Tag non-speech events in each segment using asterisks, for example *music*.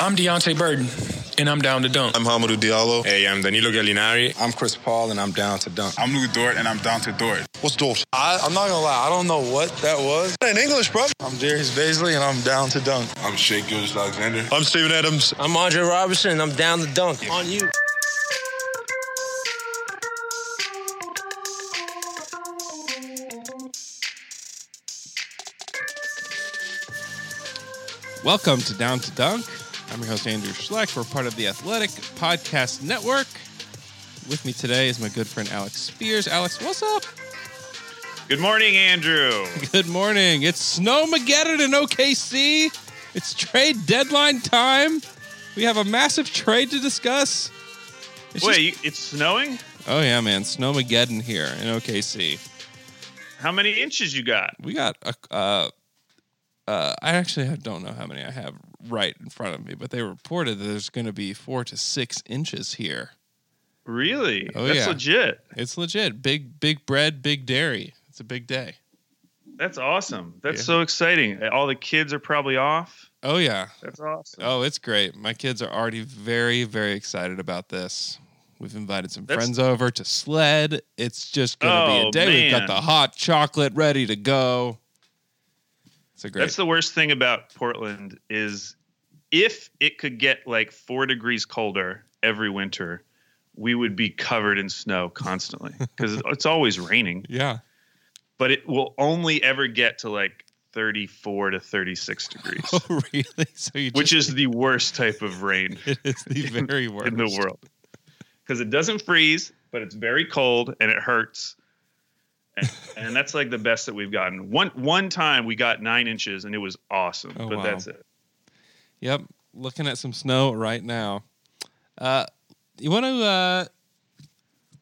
I'm Deonte Burton, and I'm down to dunk. I'm Hamidou Diallo. Hey, I'm Danilo Gallinari. I'm Chris Paul, and I'm down to dunk. I'm Lu Dort, and I'm down to Dort. What's Dort? I, I'm not gonna lie, I don't know what that was. In English, bro. I'm Darius Bazley, and I'm down to dunk. I'm Shai Gilgeous-Alexander. I'm Steven Adams. I'm Andre Roberson, and I'm down to dunk on you. Welcome to Down to Dunk. I'm your host, Andrew Schlecht. We're part of the Athletic Podcast Network. With me today is my good friend Alex Spears. Alex, what's up? Good morning, Andrew. *laughs* Good morning. It's Snowmageddon in OKC. It's trade deadline time. We have a massive trade to discuss. It's Wait, just- it's snowing? oh yeah, man, Snowmageddon here in OKC. How many inches you got? We got a. Uh, uh, I actually don't know how many I have right in front of me, but they reported that there's going to be four to six inches here. Really? Oh, That's yeah. legit. It's legit. Big, big bread, big dairy. It's a big day. That's awesome. That's Yeah. so exciting. All the kids are probably off. Oh yeah. That's awesome. Oh, it's great. My kids are already very, very excited about this. We've invited some That's- friends over to sled. It's just gonna be Oh, a day. We've got the hot chocolate ready to go. It's a great. That's the worst thing about Portland is if it could get like four degrees colder every winter, we would be covered in snow constantly *laughs* because it's always raining. yeah. But it will only ever get to like 34 to 36 degrees, *laughs* Oh really? So you which just, is the worst type of rain. *laughs* it is the very worst in the world because it doesn't freeze, but it's very cold and it hurts. And, *laughs* and that's like the best that we've gotten. One one time we got nine inches and it was awesome, Oh, but wow. that's it. Yep. Looking at some snow right now. Uh, you want to? Uh,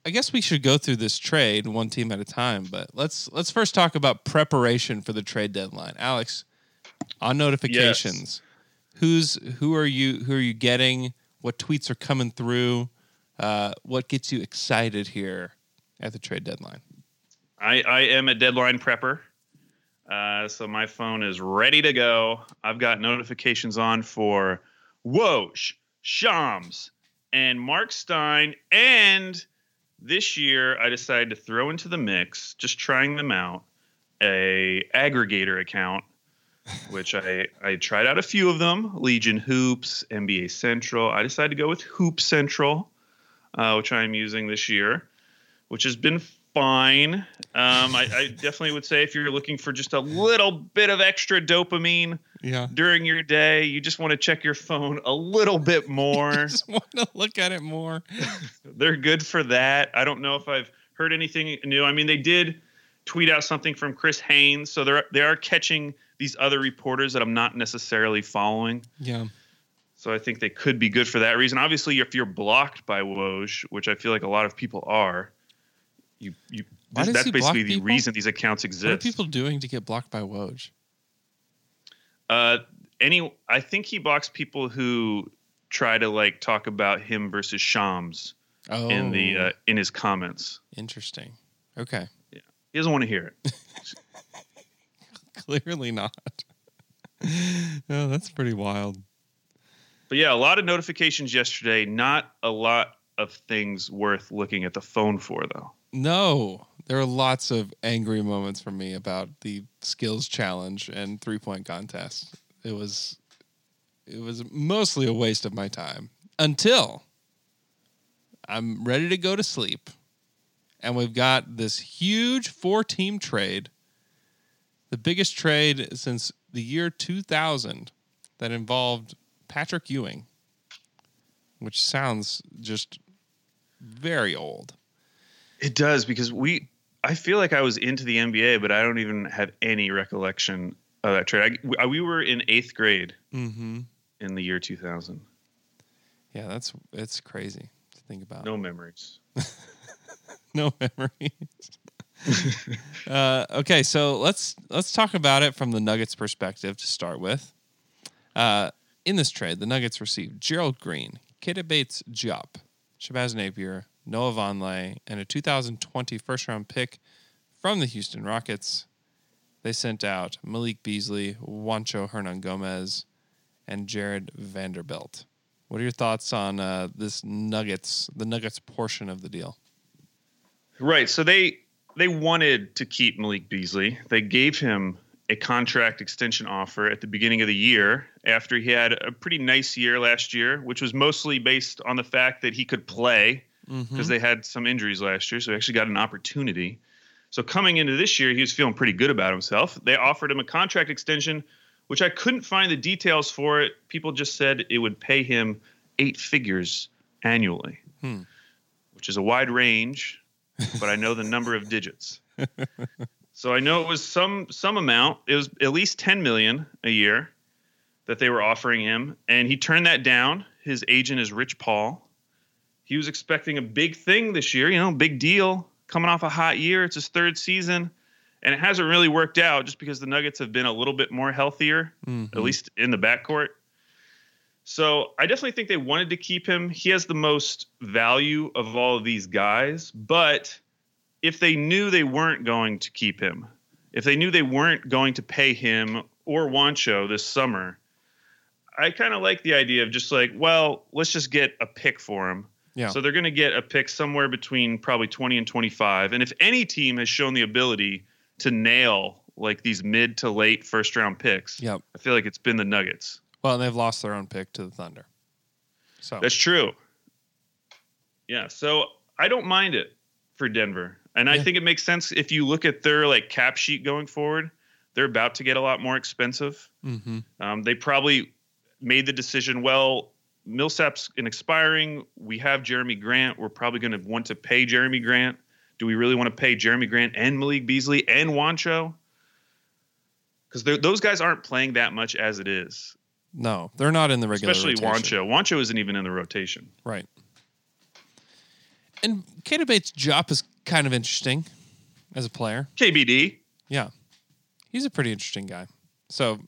I guess we should go through this trade one team at a time. But let's let's first talk about preparation for the trade deadline. Alex, on notifications, who's who are you who are you getting? What tweets are coming through? Uh, what gets you excited here at the trade deadline? I, I am a deadline prepper. Uh, so my phone is ready to go. I've got notifications on for Woj, Shams, and Mark Stein. And this year I decided to throw into the mix, just trying them out, a aggregator account, *laughs* which I, I tried out a few of them, Legion Hoops, NBA Central. I decided to go with Hoop Central, uh, which I'm using this year, which has been fine. Um, I, I definitely would say if you're looking for just a little bit of extra dopamine Yeah. during your day, you just want to check your phone a little bit more. *laughs* Just want to look at it more. *laughs* They're good for that. I don't know if I've heard anything new. I mean, they did tweet out something from Chris Haynes, so they're they are catching these other reporters that I'm not necessarily following. Yeah. So I think they could be good for that reason. Obviously, if you're blocked by Woj, which I feel like a lot of people are, you you Why does that's he block basically the people? reason these accounts exist. What are people doing to get blocked by Woj? Uh, any, I think he blocks people who try to like talk about him versus Shams Oh, in the uh, in his comments. interesting. Okay. Yeah, He doesn't want to hear it. *laughs* Clearly not. oh, that's pretty wild. But yeah, a lot of notifications yesterday. Not a lot of things worth looking at the phone for, though. No, there are lots of angry moments from me about the skills challenge and three point contest. It was, it was mostly a waste of my time until I'm ready to go to sleep, and we've got this huge four team trade, the biggest trade since the year 2000 that involved Patrick Ewing, which sounds just very old. It does because we. I feel like I was into the NBA, but I don't even have any recollection of that trade. I, we were in eighth grade Mm-hmm. in the year 2000. Yeah, that's it's crazy to think about. No memories. *laughs* no memories. *laughs* uh, okay, so let's let's talk about it from the Nuggets' perspective to start with. Uh, in this trade, the Nuggets received Gerald Green, Keita Bates-Diop, Shabazz Napier, Noah Vonleh, and a 2020 first round pick from the Houston Rockets. they sent out Malik Beasley, Juancho Hernangomez, and Jarred Vanderbilt. What are your thoughts on uh, this Nuggets, the Nuggets portion of the deal? Right. So they they wanted to keep Malik Beasley. They gave him a contract extension offer at the beginning of the year after he had a pretty nice year last year, which was mostly based on the fact that he could play Mm-hmm. because they had some injuries last year. So he actually got an opportunity. So coming into this year, he was feeling pretty good about himself. They offered him a contract extension, which I couldn't find the details for it. People just said it would pay him eight figures annually, hmm. which is a wide range, but I know the number of digits. *laughs* So I know it was some some amount. It was at least 10 million a year that they were offering him, and he turned that down. His agent is Rich Paul. He was expecting a big thing this year, you know, big deal, coming off a hot year. It's his third season, and it hasn't really worked out just because the Nuggets have been a little bit more healthier, at mm-hmm. least in the backcourt. So I definitely think they wanted to keep him. He has the most value of all of these guys, but if they knew they weren't going to keep him, if they knew they weren't going to pay him or Juancho this summer, I kind of like the idea of just like, well, let's just get a pick for him. Yeah. So they're going to get a pick somewhere between probably 20 and 25. And if any team has shown the ability to nail like these mid to late first round picks, Yep. I feel like it's been the Nuggets. Well, and they've lost their own pick to the Thunder. So That's true. Yeah, so I don't mind it for Denver. And I think it makes sense if you look at their like cap sheet going forward. They're about to get a lot more expensive. Mhm. Um, they probably made the decision. Well, Millsap's in expiring. We have Jerami Grant. We're probably going to want to pay Jerami Grant. Do we really want to pay Jerami Grant and Malik Beasley and Juancho? Because those guys aren't playing that much as it is, no, they're not in the regular especially rotation. Juancho. Juancho isn't even in the rotation. Right. And Keita Bates-Diop is kind of interesting as a player. KBD. Yeah. He's a pretty interesting guy. So,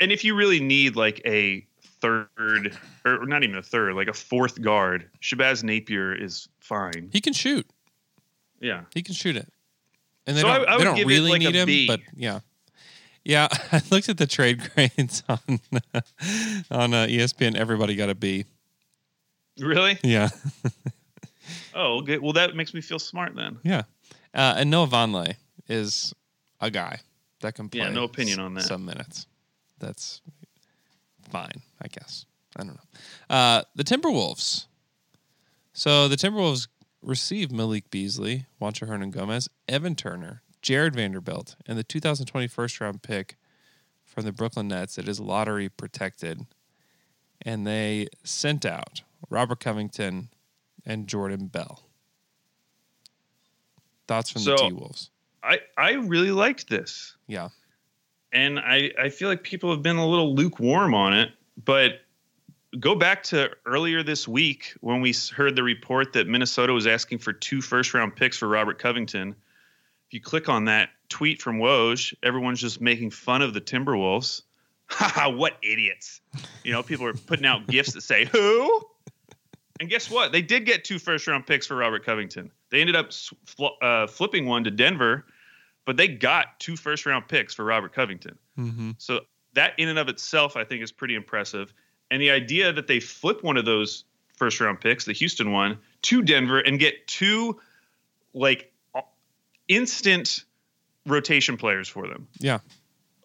And if you really need like a third, or not even a third, like a fourth guard, Shabazz Napier is fine. he can shoot. Yeah. He can shoot it. And they So I- don't, I they would don't really like a need him, B. but yeah. Yeah, *laughs* I looked at the trade grades on *laughs* on uh, ESPN. Everybody got a B. Really? Yeah, *laughs* Oh, okay. Well, that makes me feel smart then. yeah. Uh, and Noah Vonleh is a guy that can play. Yeah, no opinion on that. Some minutes. That's fine, I guess. I don't know. Uh, the Timberwolves. So the Timberwolves received Malik Beasley, Juancho Hernangomez, Evan Turner, Jarred Vanderbilt, and the 2020 first round pick from the Brooklyn Nets. It is lottery protected. And they sent out Robert Covington and Jordan Bell. Thoughts from the T Wolves? I, I really liked this. Yeah. And I, I feel like people have been a little lukewarm on it. But go back to earlier this week when we heard the report that Minnesota was asking for two first round picks for Robert Covington. If you click on that tweet from Woj, everyone's just making fun of the Timberwolves. *laughs* Haha, what idiots. You know, people are putting out gifts that say, who? And guess what? They did get two first round picks for Robert Covington. They ended up uh, flipping one to Denver, but they got two first round picks for Robert Covington. Mm-hmm. So that in and of itself, I think, is pretty impressive. And the idea that they flip one of those first round picks, the Houston one, to Denver and get two like instant rotation players for them. Yeah.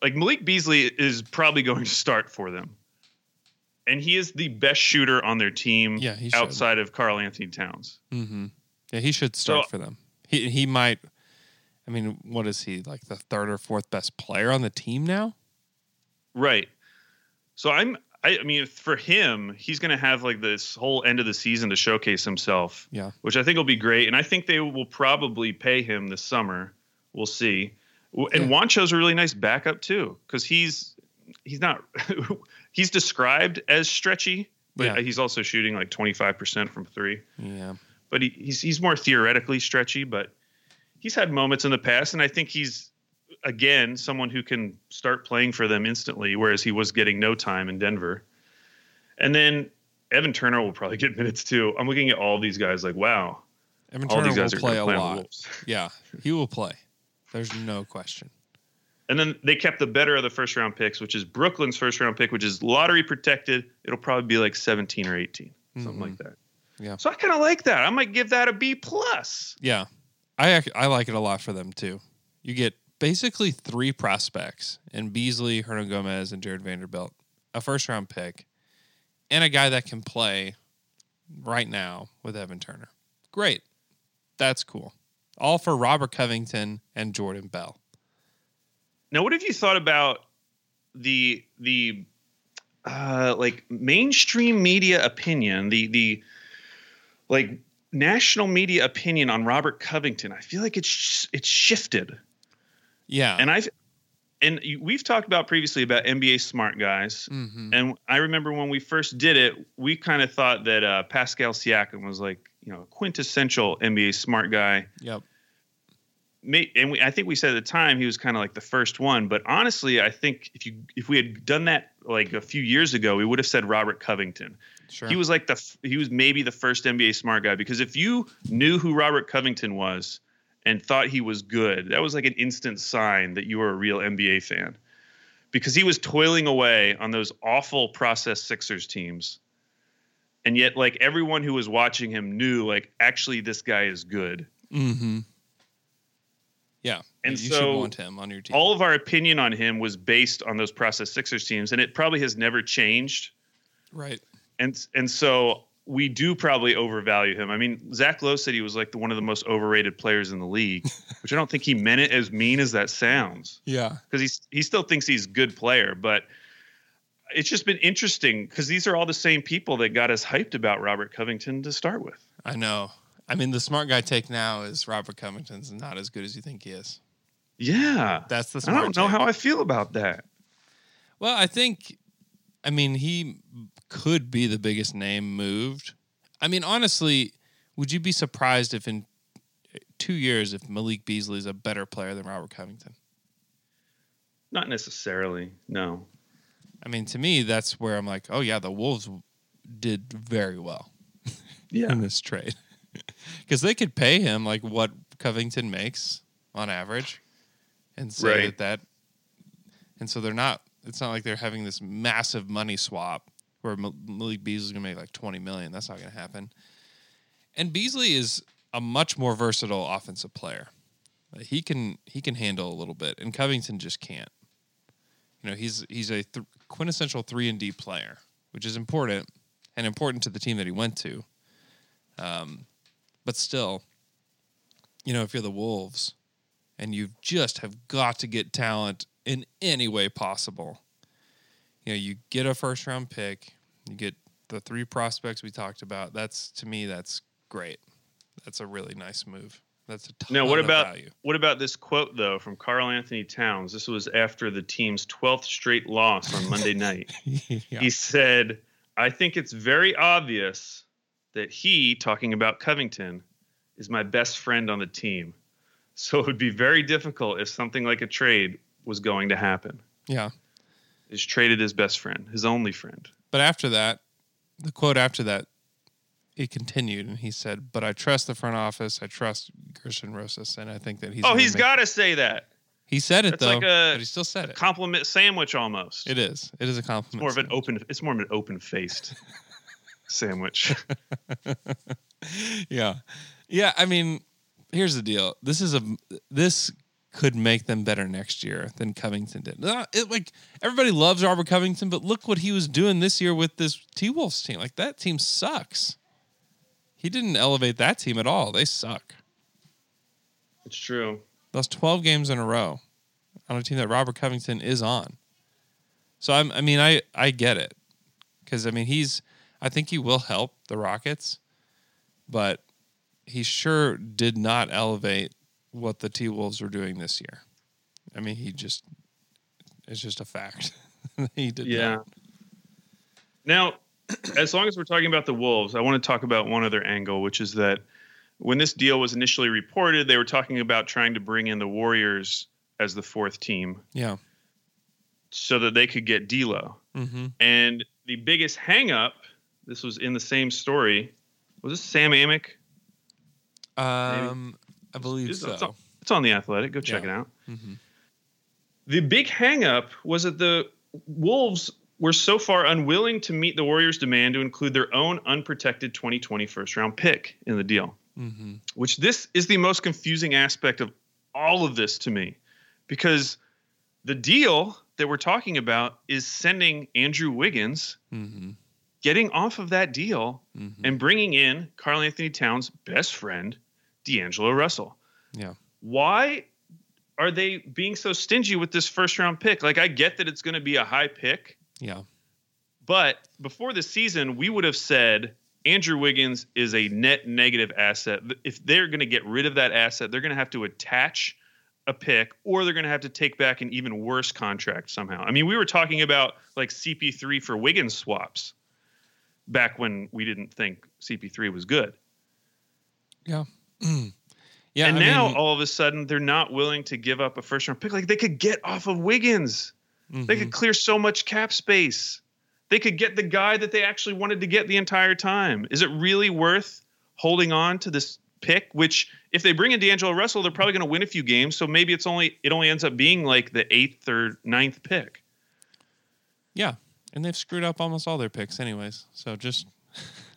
Like Malik Beasley is probably going to start for them. And he is the best shooter on their team Yeah, outside of Karl-Anthony Towns. Mm-hmm. Yeah, he should start So- for them. He he might. I mean, what is he like the third or fourth best player on the team now? Right. So I'm I, I mean for him, he's going to have like this whole end of the season to showcase himself. Yeah. Which I think will be great and I think they will probably pay him this summer. We'll see. And Yeah. Juancho's a really nice backup too cuz he's he's not *laughs* he's described as stretchy, but Yeah. he's also shooting like 25% from 3 Yeah. but he, he's he's more theoretically stretchy, but he's had moments in the past, and I think he's again someone who can start playing for them instantly, whereas he was getting no time in Denver. And then Evan Turner will probably *laughs* get minutes too. I'm looking at all these guys like, wow, Evan all Turner these guys will are play a play lot. *laughs* Yeah, he will play. There's no question. And then they kept the better of the first round picks, which is Brooklyn's first round pick, which is lottery protected. It'll probably be like 17 or 18, something like that. Mm-hmm. Yeah. So I kind of like that. I might give that a B plus. Yeah, I I like it a lot for them too. You get basically three prospects in Beasley, Hernangomez, and Jarred Vanderbilt, a first round pick, and a guy that can play right now with Evan Turner. Great, that's cool. All for Robert Covington and Jordan Bell. Now, what have you thought about the the uh, like mainstream media opinion, the the like national media opinion on Robert Covington? I feel like it's it's shifted. Yeah, and I've and we've talked about previously about NBA smart guys, Mhm. and I remember when we first did it, we kind of thought that uh, Pascal Siakam was like you know quintessential NBA smart guy. Yep. And we, I think we said at the time he was kind of like the first one, but honestly, I think if you if we had done that like a few years ago, we would have said Robert Covington. Sure. He was like the he was maybe the first NBA smart guy because if you knew who Robert Covington was and thought he was good, that was like an instant sign that you were a real NBA fan. Because he was toiling away on those awful process Sixers teams. And yet like everyone who was watching him knew like actually this guy is good. Mm-hmm. Yeah, And you so want him on your team. All of our opinion on him was based on those process Sixers teams and it probably has never changed. right. And and so we do probably overvalue him. I mean, Zach Lowe said he was like the, one of the most overrated players in the league, *laughs* which I don't think he meant it as mean as that sounds, Yeah. because he's he still thinks he's a good player. But it's just been interesting because these are all the same people that got us hyped about Robert Covington to start with. I know. I mean, the smart guy take now is Robert Covington's not as good as you think he is. Yeah, That's the smart. I don't know take. how I feel about that. Well, I think, I mean, he could be the biggest name moved. I mean, honestly, would you be surprised if in two years if Malik Beasley is a better player than Robert Covington? Not necessarily. No. I mean, to me, that's where I'm like, oh yeah, the Wolves did very well *laughs* Yeah. in this trade *laughs* because they could pay him like what Covington makes on average, and say Right. that that, and so they're not. It's not like they're having this massive money swap where Mal- Malik Beasley's gonna make like twenty million. That's not gonna happen. And Beasley is a much more versatile offensive player. He can he can handle a little bit, and Covington just can't. You know, he's he's a th- quintessential three and D player, which is important and important to the team that he went to. Um, but still, you know, if you're the Wolves and you just have got to get talent in any way possible, you know, you get a first round pick, you get the three prospects we talked about. That's to me, that's great. That's a really nice move. That's a ton Now, what of about value. what about this quote though from Karl-Anthony Towns? This was after the team's 12th straight loss on Monday *laughs* night. yeah. He said, "I think it's very obvious that he, talking about Covington, is my best friend on the team. So it would be very difficult if something like a trade was going to happen. yeah. He's traded his best friend, his only friend. But after that, the quote after that, it continued, and he said, "But I trust the front office. I trust Gersson Rosas, and I think that he's." oh, he's got to say that. He said it That's though, like a- but he still said it. Compliment sandwich almost. It is. It is a It's compliment. more of an open. It's more of an open-faced *laughs* sandwich. *laughs* yeah, yeah. I mean, here's the deal. This is a this could make them better next year than Covington did. Uh, it- like everybody loves Robert Covington, but look what he was doing this year with this T Wolves team. Like that team sucks. He didn't elevate that team at all. They suck. it's true. Lost 12 games in a row on a team that Robert Covington is on. So I'm, I mean, I I get it because I mean he's I think he will help the Rockets, but he sure did not elevate what the T Wolves were doing this year. I mean, he just it's just a fact. *laughs* he did Yeah. not. Now, *clears throat* as long as we're talking about the Wolves, I want to talk about one other angle, which is that when this deal was initially reported, they were talking about trying to bring in the Warriors as the fourth team Yeah. so that they could get D'Lo. Mm-hmm. And the biggest hangup, this was in the same story, was this Sam Amick? Um, I believe It's, so. it's on, it's on the Athletic. Go check Yeah. it out. Mhm. the big hangup was that the Wolves were so far unwilling to meet the Warriors' demand to include their own unprotected 2020 first round pick in the deal. Mm-hmm. Which this is the most confusing aspect of all of this to me, because the deal that we're talking about is sending Andrew Wiggins, Mm-hmm. getting off of that deal, Mm-hmm. and bringing in Karl-Anthony Towns' best friend, D'Angelo Russell. Yeah. Why are they being so stingy with this first round pick? Like, I get that it's going to be a high pick, Yeah. but before the season, we would have said Andrew Wiggins is a net negative asset. If they're going to get rid of that asset, they're going to have to attach a pick or they're going to have to take back an even worse contract somehow. I mean, we were talking about like CP3 for Wiggins swaps back when we didn't think CP3 was good. Yeah. Yeah. and I now mean, all of a sudden they're not willing to give up a first round pick. Like they could get off of Wiggins. They mhm. could clear so much cap space. They could get the guy that they actually wanted to get the entire time. Is it really worth holding on to this pick? Which, if they bring in D'Angelo Russell, they're probably going to win a few games. So maybe it's only it only ends up being like the eighth or ninth pick. yeah. And they've screwed up almost all their picks, anyways. So just *laughs*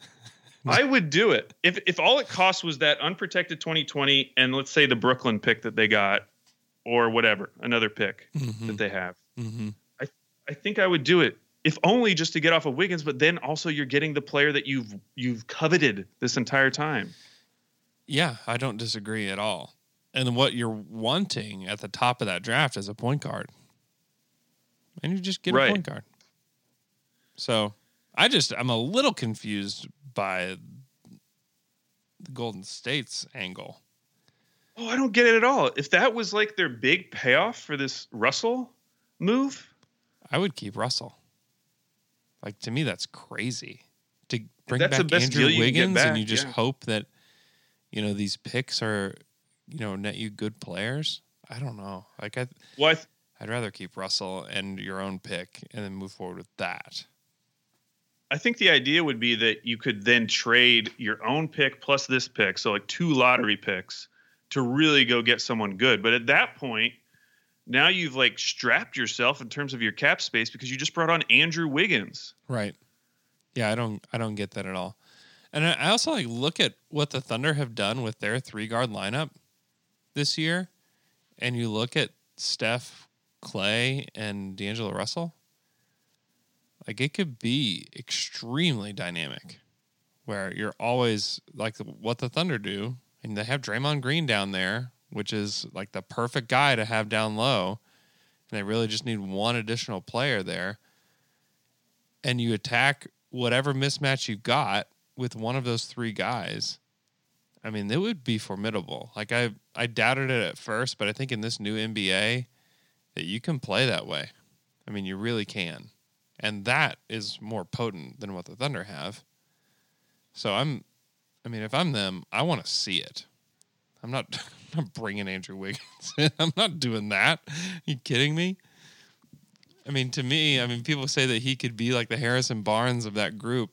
I would do it if if all it costs was that unprotected 2020 and let's say the Brooklyn pick that they got, or whatever another pick that they have. mm-hmm. I think I would do it if only just to get off of Wiggins, but then also you're getting the player that you've you've coveted this entire time. Yeah, I don't disagree at all. And what you're wanting at the top of that draft is a point guard. And you just get Right. a point guard. So I just, I'm a little confused by the Golden State's angle. Oh, I don't get it at all. If that was like their big payoff for this Russell move, I would keep Russell. Like, to me, that's crazy. To bring back Andrew deal you can Wiggins and you just yeah. hope that, you know, these picks are, you know, net you good players. I don't know. Like, I, I I'd rather keep Russell and your own pick and then move forward with that. I think the idea would be that you could then trade your own pick plus this pick, so like two lottery picks, to really go get someone good. But at that point, now you've like strapped yourself in terms of your cap space because you just brought on Andrew Wiggins. Right. Yeah, I don't I don't get that at all. And I also like look at what the Thunder have done with their three guard lineup this year, and you look at Steph, Clay, and D'Angelo Russell. Like it could be extremely dynamic, where you're always like what the Thunder do, and they have Draymond Green down there, which is like the perfect guy to have down low, and they really just need one additional player there and you attack whatever mismatch you've got with one of those three guys, I mean, it would be formidable. Like I, I doubted it at first, but I think in this new NBA that you can play that way. I mean, you really can, and that is more potent than what the Thunder have. So I'm, I mean, if I'm them, I want to see it. I'm not, *laughs* I'm not bringing Andrew Wiggins. in. *laughs* I'm not doing that. you kidding me? I mean, to me, I mean, people say that he could be like the Harrison Barnes of that group.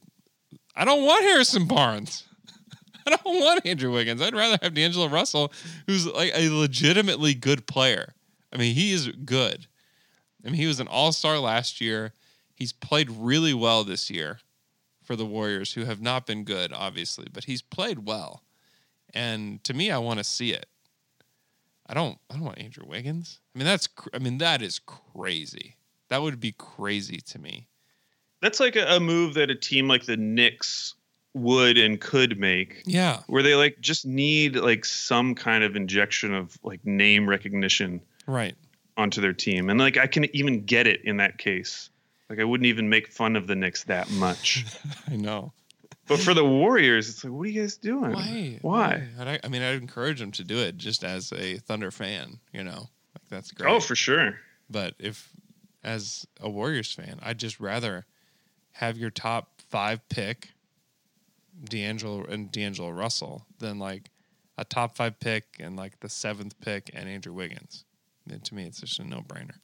I don't want Harrison Barnes. *laughs* I don't want Andrew Wiggins. I'd rather have D'Angelo Russell, who's like a legitimately good player. I mean, he is good. I mean, he was an all star last year. He's played really well this year for the Warriors, who have not been good, obviously, but he's played well. And to me, I want to see it. I don't. I don't want Andrew Wiggins. I mean, that's. cr- I mean, that is crazy. That would be crazy to me. That's like a, a move that a team like the Knicks would and could make, Yeah. where they like just need like some kind of injection of like name recognition Right. onto their team, and like I can even get it in that case. Like I wouldn't even make fun of the Knicks that much. *laughs* I know. but for the Warriors, it's like, what are you guys doing? Why? Why? I, I mean, I'd encourage them to do it just as a Thunder fan. You know, like that's great. Oh, for sure. But if, as a Warriors fan, I'd just rather have your top five pick, D'Angelo and D'Angelo Russell, than like a top five pick and like the seventh pick and Andrew Wiggins. And to me, it's just a no brainer.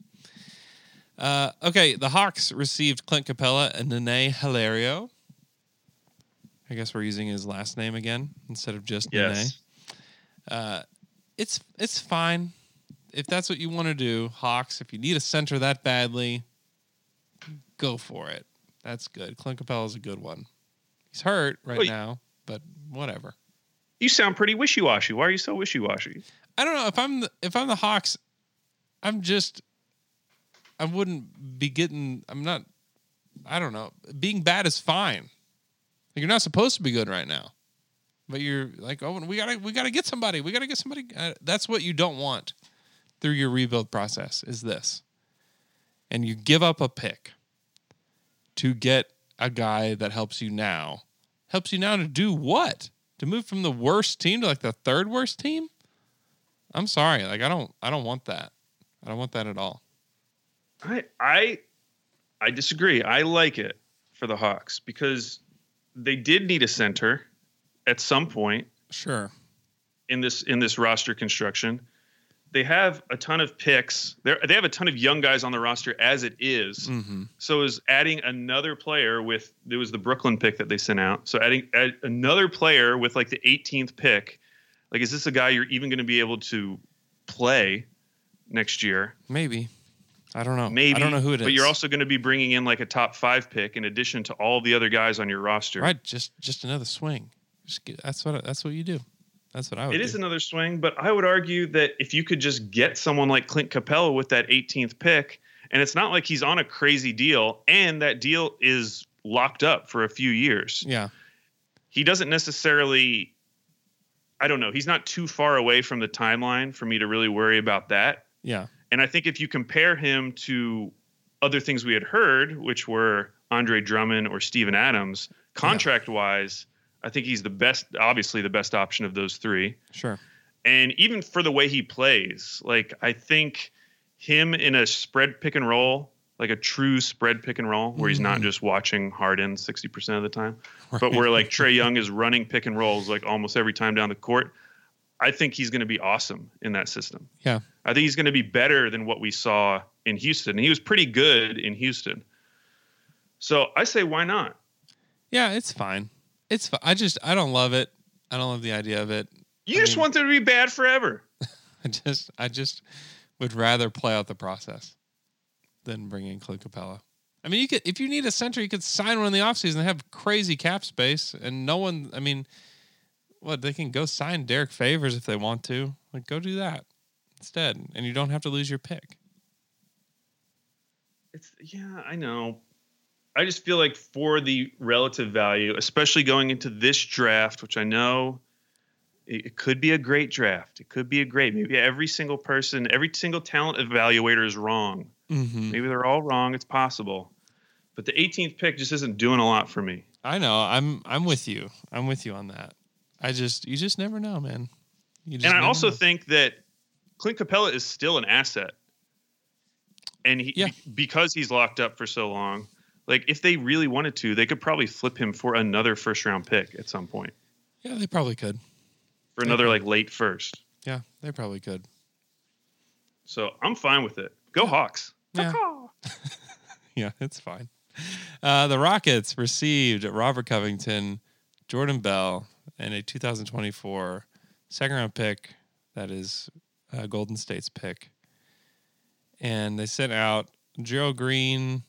Uh, okay, the Hawks received Clint Capela and Nene Hilario. I guess we're using his last name again instead of just Nene uh, it's it's fine. if that's what you want to do, Hawks, if you need a center that badly, go for it. That's good. Clint Capela is a good one. He's hurt right Well, now, but whatever. You sound pretty wishy washy. Why are you so wishy washy? I don't know if I'm the, if I'm the Hawks, I'm just I wouldn't be getting. I'm not. I don't know. Being bad is fine. Like you're not supposed to be good right now, but you're like, oh, we gotta we gotta get somebody. We gotta get somebody. Uh, that's what you don't want through your rebuild process. Is this, and you give up a pick to get a guy that helps you now. Helps you now to do what? To move from the worst team to like the third worst team? I'm sorry. Like I don't I don't want that. I don't want that at all. I I I disagree. I like it for the Hawks because they did need a center at some point Sure. in this in this roster construction. They have a ton of picks. They they have a ton of young guys on the roster as it is. Mm-hmm. So is adding another player with it was the Brooklyn pick that they sent out. So adding add another player with like the 18th pick. Like is this a guy you're even going to be able to play next year? Maybe. I don't know. Maybe I don't know who it is. But you're also going to be bringing in like a top 5 pick in addition to all the other guys on your roster. right. Just just another swing. Just get, that's what that's what you do. That's what I would. It do. is another swing, but I would argue that if you could just get someone like Clint Capela with that 18th pick, and it's not like he's on a crazy deal, and that deal is locked up for a few years. Yeah. He doesn't necessarily, I don't know, he's not too far away from the timeline for me to really worry about that. Yeah. And I think if you compare him to other things we had heard, which were Andre Drummond or Steven Adams, contract wise, I think he's the best, obviously the best option of those three. Sure. and even for the way he plays like i think him in a spread pick and roll like a true spread pick and roll where he's not mm-hmm. just watching Harden 60% of the time but where like *laughs* Trae Young is running pick and rolls like almost every time down the court I think he's going to be awesome in that system Yeah. I think he's going to be better than what we saw in Houston he was pretty good in Houston so I say why not Yeah. It's fine. It's fine. I just I don't love it. I don't love the idea of it. you I just mean- want them to be bad forever *laughs* I just I just would rather play out the process than bring in Clint Capela. I mean, you could if you need a center, you could sign one in the offseason and have crazy cap space, and no one. I mean, what they can go sign Derrick Favors if they want to. Like, go do that instead, and you don't have to lose your pick. It's yeah, I know. I just feel like for the relative value, especially going into this draft, which I know it, could be a great draft. It could be a great. Maybe every single person, every single talent evaluator is wrong. Mm-hmm. Maybe they're all wrong. It's possible. But the 18th pick just isn't doing a lot for me. I know. I'm I'm with you. I'm with you on that. I just you just never know, man. You just And I also know. think that Clint Capela is still an asset. And he, Yeah. be- because he's locked up for so long, like if they really wanted to, they could probably flip him for another first round pick at some point. yeah, they probably could. for another like late first. Yeah, they probably could. So I'm fine with it. Go Hawks. Yeah. *laughs* Yeah, it's fine. Uh, the Rockets received Robert Covington, Jordan Bell, and a 2024 second round pick that is uh, Golden State's pick. And they sent out Gerald Green.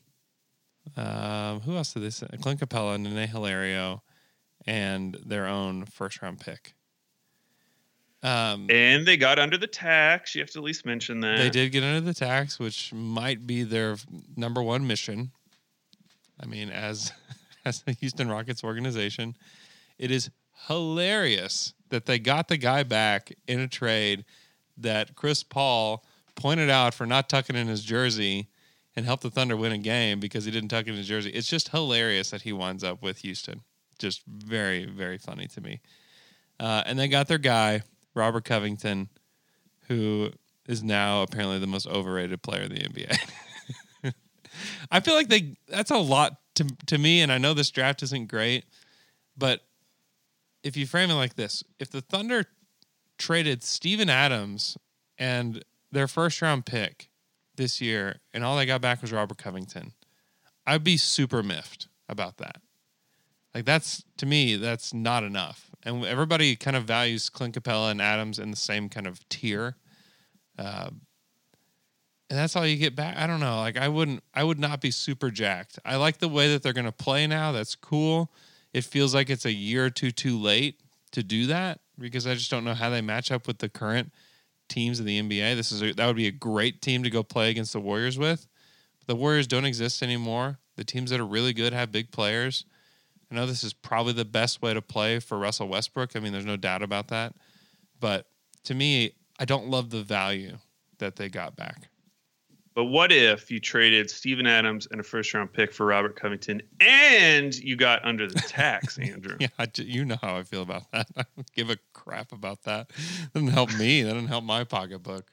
Um, who else did they send? Clint Capela, Nene Hilario, and their own first round pick. Um, And they got under the tax. You have to at least mention that. they did get under the tax, which might be their number one mission. I mean, as *laughs* as the Houston Rockets organization, it is hilarious that they got the guy back in a trade that Chris Paul pointed out for not tucking in his jersey and helped the Thunder win a game because he didn't tuck in his jersey. It's just hilarious that he winds up with Houston. Just very, very funny to me. Uh, and they got their guy, Robert Covington, who is now apparently the most overrated player in the NBA. *laughs* I feel like they that's a lot to to me, and I know this draft isn't great, but if you frame it like this, if the Thunder traded Steven Adams and their first round pick this year, and all they got back was Robert Covington, I'd be super miffed about that. Like that's to me, that's not enough. And everybody kind of values Clint Capela and Adams in the same kind of tier. Uh, and that's all you get back. I don't know. Like I wouldn't I would not be super jacked. I like the way that they're going to play now. That's cool. It feels like it's a year or two too late to do that because I just don't know how they match up with the current teams of the NBA. This is a, that would be a great team to go play against the Warriors with. But The Warriors don't exist anymore. The teams that are really good have big players. I know this is probably the best way to play for Russell Westbrook. I mean, there's no doubt about that. But to me, I don't love the value that they got back. But what if you traded Steven Adams and a first round pick for Robert Covington and you got under the *laughs* tax, Andrew? yeah, I you know how I feel about that. *laughs* I don't give a crap about that. Doesn't help me. That doesn't help my pocketbook.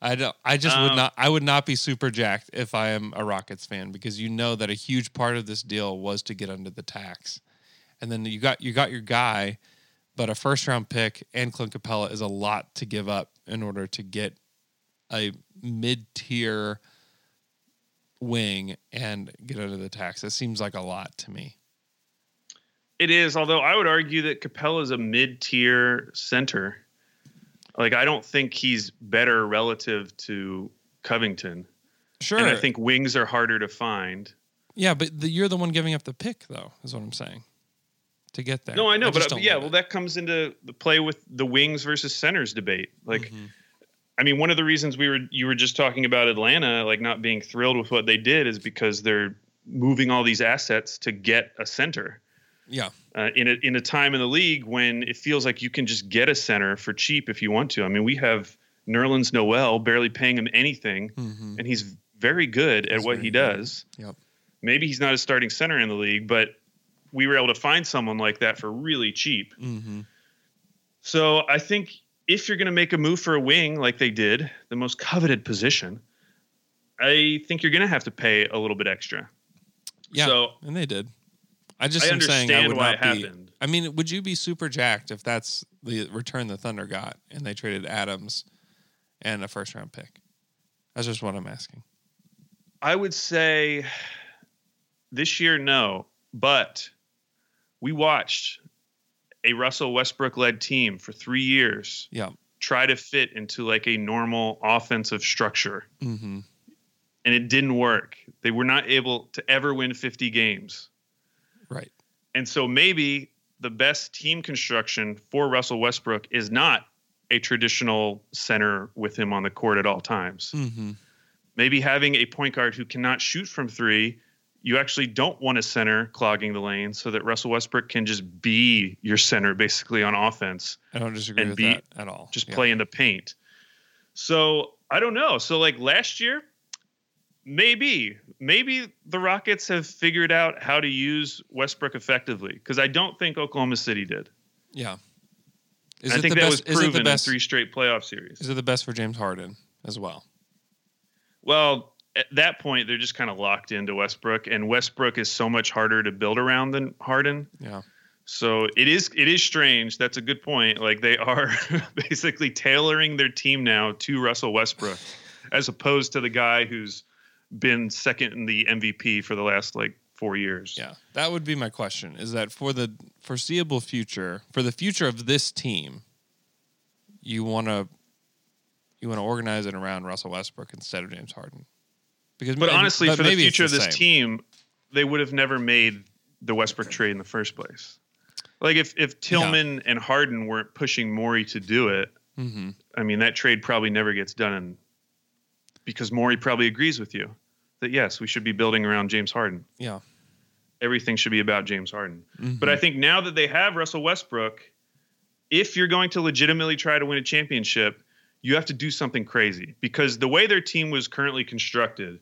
I don't. I just would Um, not. I would not be super jacked if I am a Rockets fan because you know that a huge part of this deal was to get under the tax, and then you got you got your guy, but a first round pick and Clint Capela is a lot to give up in order to get a mid tier wing and get under the tax. It seems like a lot to me. It is, although I would argue that Capela's a mid tier center. Like, I don't think he's better relative to Covington. Sure. And I think wings are harder to find. Yeah, but the, you're the one giving up the pick, though, is what I'm saying. To get there. No, I know, just but don't yeah, well, it. that comes into the play with the wings versus centers debate. Like, Mm-hmm. I mean, one of the reasons we were you were just talking about Atlanta, like not being thrilled with what they did, is because they're moving all these assets to get a center. yeah, uh, in a in a time in the league when it feels like you can just get a center for cheap if you want to. I mean, we have Nerlens Noel barely paying him anything, and he's very good at Mm-hmm. He's what he good. does. Yep. Maybe he's not a starting center in the league, but we were able to find someone like that for really cheap. hmm So I think if you're going to make a move for a wing like they did, the most coveted position, I think you're going to have to pay a little bit extra. yeah, So- and they did. I just I am saying I would why not it be. happened. I mean, would you be super jacked if that's the return the Thunder got and they traded Adams and a first round pick? That's just what I'm asking. I would say this year, no. But we watched a Russell Westbrook led team for three years Yeah. try to fit into like a normal offensive structure, hmm and it didn't work. They were not able to ever win 50 games. Right. And so maybe the best team construction for Russell Westbrook is not a traditional center with him on the court at all times. hmm maybe having a point guard who cannot shoot from three, you actually don't want a center clogging the lane so that Russell Westbrook can just be your center basically on offense, I don't disagree And with be- that at all. just Yeah. play in the paint. So I don't know. So like last year, maybe, maybe the Rockets have figured out how to use Westbrook effectively because I don't think Oklahoma City did. Yeah. Is I it think the that best? was is it proven the best? in three straight playoff series. Is it the best for James Harden as well? Well, at that point, they're just kind of locked into Westbrook, and Westbrook is so much harder to build around than Harden. Yeah. So it is it is strange. That's a good point. Like they are *laughs* basically tailoring their team now to Russell Westbrook, as opposed to the guy who's been second in the MVP for the last like four years. Yeah, that would be my question. Is that for the foreseeable future, for the future of this team, you want to you want to organize it around Russell Westbrook instead of James Harden? Because, But maybe- honestly, but for the future of this same. team, they would have never made the Westbrook trade in the first place. Like if if Tilman and Harden weren't pushing Morey to do it, Mhm. I mean that trade probably never gets done and because Morey probably agrees with you that yes, we should be building around James Harden. yeah, Everything should be about James Harden. Mhm. But I think now that they have Russell Westbrook, if you're going to legitimately try to win a championship, you have to do something crazy because the way their team was currently constructed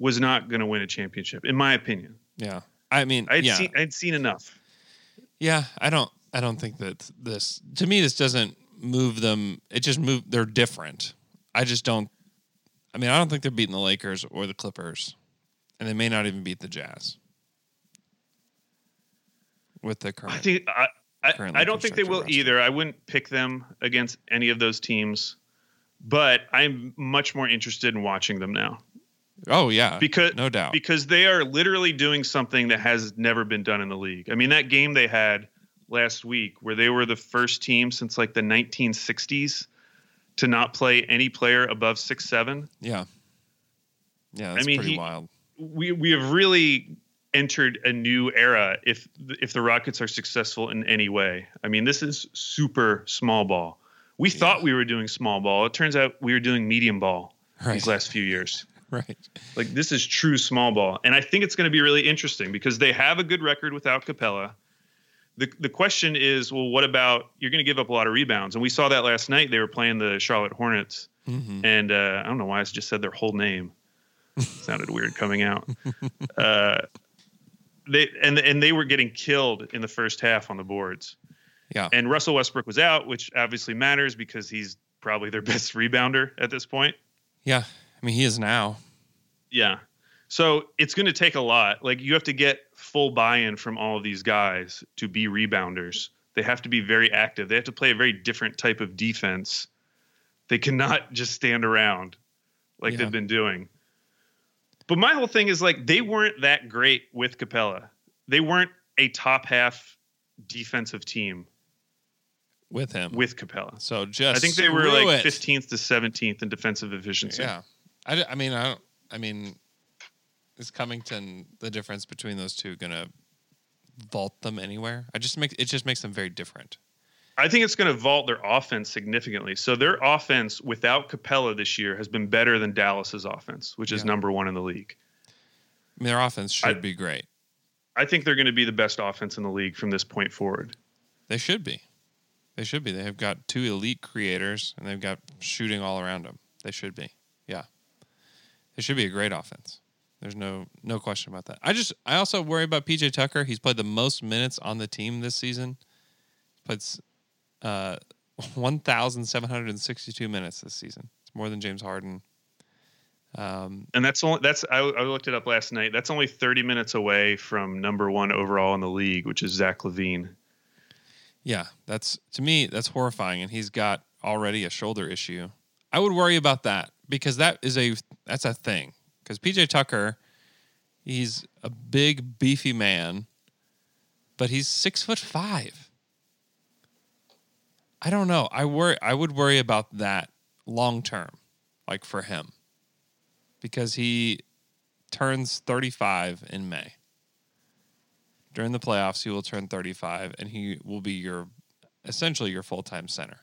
was not going to win a championship, in my opinion. yeah. I mean, I'd yeah, seen I'd seen enough. yeah. I don't, I don't think that this to me this doesn't move them. It just move. They're different. I just don't. I mean, I don't think they're beating the Lakers or the Clippers, and they may not even beat the Jazz with the current. I think I I, I don't think they will roster. either. I wouldn't pick them against any of those teams, but I'm much more interested in watching them now oh yeah, because no doubt. because they are literally doing something that has never been done in the league. I mean, that game they had last week where they were the first team since like the 1960s to not play any player above six seven. Yeah. Yeah, that's mean, pretty he- wild. We we have really entered a new era if if the Rockets are successful in any way. I mean, this is super small ball. We thought we were doing small ball. It turns out we were doing medium ball Right. these last few years. *laughs* Right. Like this is true small ball, and I think it's going to be really interesting because they have a good record without Capela. The the question is, well, what about you're going to give up a lot of rebounds, and we saw that last night. They were playing the Charlotte Hornets, Mhm. and uh, I don't know why I just said their whole name. *laughs* sounded weird coming out. Uh, they and and they were getting killed in the first half on the boards. Yeah. And Russell Westbrook was out, which obviously matters because he's probably their *laughs* best rebounder at this point. Yeah. I mean, he is now. Yeah. So it's going to take a lot. Like you have to get full buy-in from all of these guys to be rebounders. They have to be very active. They have to play a very different type of defense. They cannot *laughs* just stand around like Yeah. they've been doing. But my whole thing is like they weren't that great with Capela. They weren't a top half defensive team with him. with Capela. so just I think they were like it. 15th to 17th in defensive efficiency. Yeah. I, I mean, I don't, I mean, is Covington the difference between those two going to vault them anywhere? I just make it just makes them very different. I think it's going to vault their offense significantly. So their offense without Capela this year has been better than Dallas's offense, which is Yeah. number one in the league. I mean, their offense should I- be great. I think they're going to be the best offense in the league from this point forward. They should be. They should be. They have got two elite creators and they've got shooting all around them. They should be. They should be a great offense. There's no no question about that. I just I also worry about PJ Tucker. He's played the most minutes on the team this season. Played s- uh 1762 minutes this season. It's more than James Harden. Um And that's only that's I, I looked it up last night. That's only 30 minutes away from number one overall in the league, which is Zach LaVine. Yeah, that's to me that's horrifying, and he's got already a shoulder issue. I would worry about that because that is a that's a thing. Because PJ Tucker, he's a big beefy man, but he's six foot five. I don't know. I worry. I would worry about that long term, like for him, because he turns thirty five in May during the playoffs, he will turn 35 and he will be your essentially your full time center.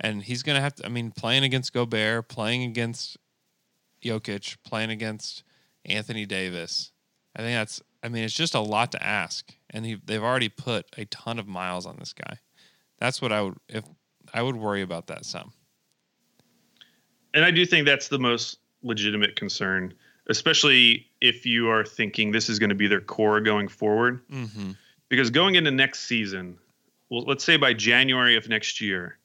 And he's going to have to, I mean, playing against Gobert, playing against Jokic, playing against Anthony Davis. I think that's, I mean, it's just a lot to ask. And he, they've already put a ton of miles on this guy. That's what I would, if I would worry about that some. And I do think that's the most legitimate concern, especially if you are thinking this is going to be their core going forward. Mm-hmm. because going into next season, well, let's say by January of next year,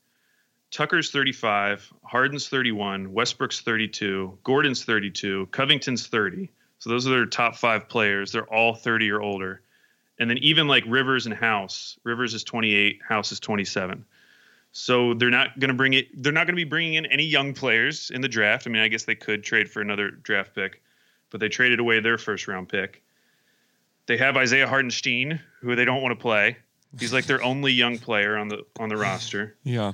Tucker's 35, Harden's 31, Westbrook's 32, Gordon's 32, Covington's 30. So those are their top five players. They're all 30 or older. And then even like Rivers and House, Rivers is 28, House is 27. So they're not going to bring it. They're not going to be bringing in any young players in the draft. I mean, I guess they could trade for another draft pick, but they traded away their first round pick. They have Isaiah Hartenstein, who they don't want to play. He's like their only young player on the on the roster. Yeah.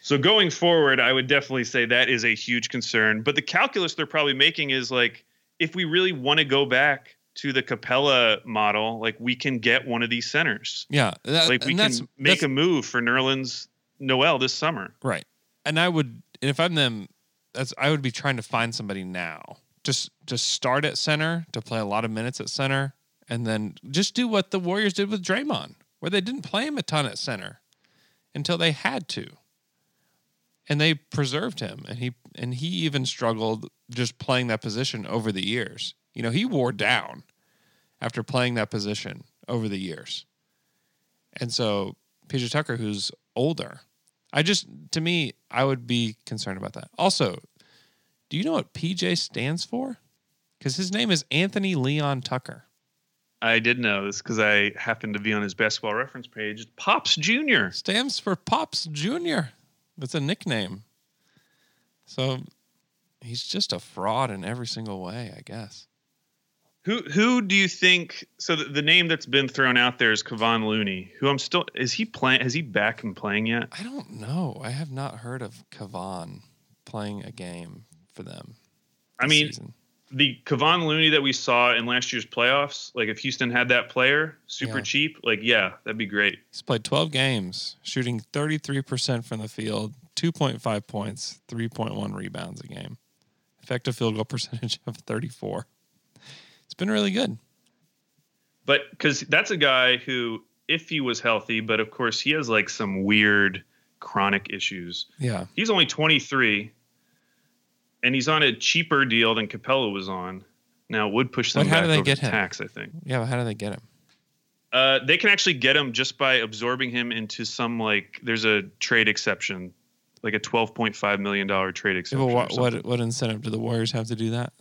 So going forward, I would definitely say that is a huge concern. But the calculus they're probably making is like, if we really want to go back to the Capela model, like we can get one of these centers. Yeah. That- Like we can make a move for Nerlens Noel this summer. Right. And I would and if I'm them, that's I would be trying to find somebody now. Just just start at center to play a lot of minutes at center and then just do what the Warriors did with Draymond, where they didn't play him a ton at center until they had to. And they preserved him and he and he even struggled just playing that position over the years. You know, he wore down after playing that position over the years. And so PJ Tucker, who's older, I just, to me, I would be concerned about that. Also, do you know what PJ stands for? Because his name is Anthony Leon Tucker. I did know this because I happened to be on his basketball reference page. Pops Jr. Stands for Pops Jr. That's a nickname. So he's just a fraud in every single way, I guess. Who who do you think? So the, the name that's been thrown out there is Kevon Looney. Who I'm still is he playing? Has he back and playing yet? I don't know. I have not heard of Kevon playing a game for them. I mean, season. The Kevon Looney that we saw in last year's playoffs. Like if Houston had that player, super Yeah. cheap. Like yeah, that'd be great. he's played 12 games, shooting 33% from the field, 2.5 points, 3.1 rebounds a game, effective field goal *laughs* percentage of 34. It's been really good. But because that's a guy who, if he was healthy, but of course he has like some weird chronic issues. Yeah. He's only 23, and he's on a cheaper deal than Capela was on. Now it would push them how back do they over get the him? tax. I think Yeah. But how do they get him? uh, they can actually get him just by absorbing him into some like there's a trade exception, like a 12.5 million dollar trade Yeah, exception. but or what, something. what, what incentive do the Warriors have to do that?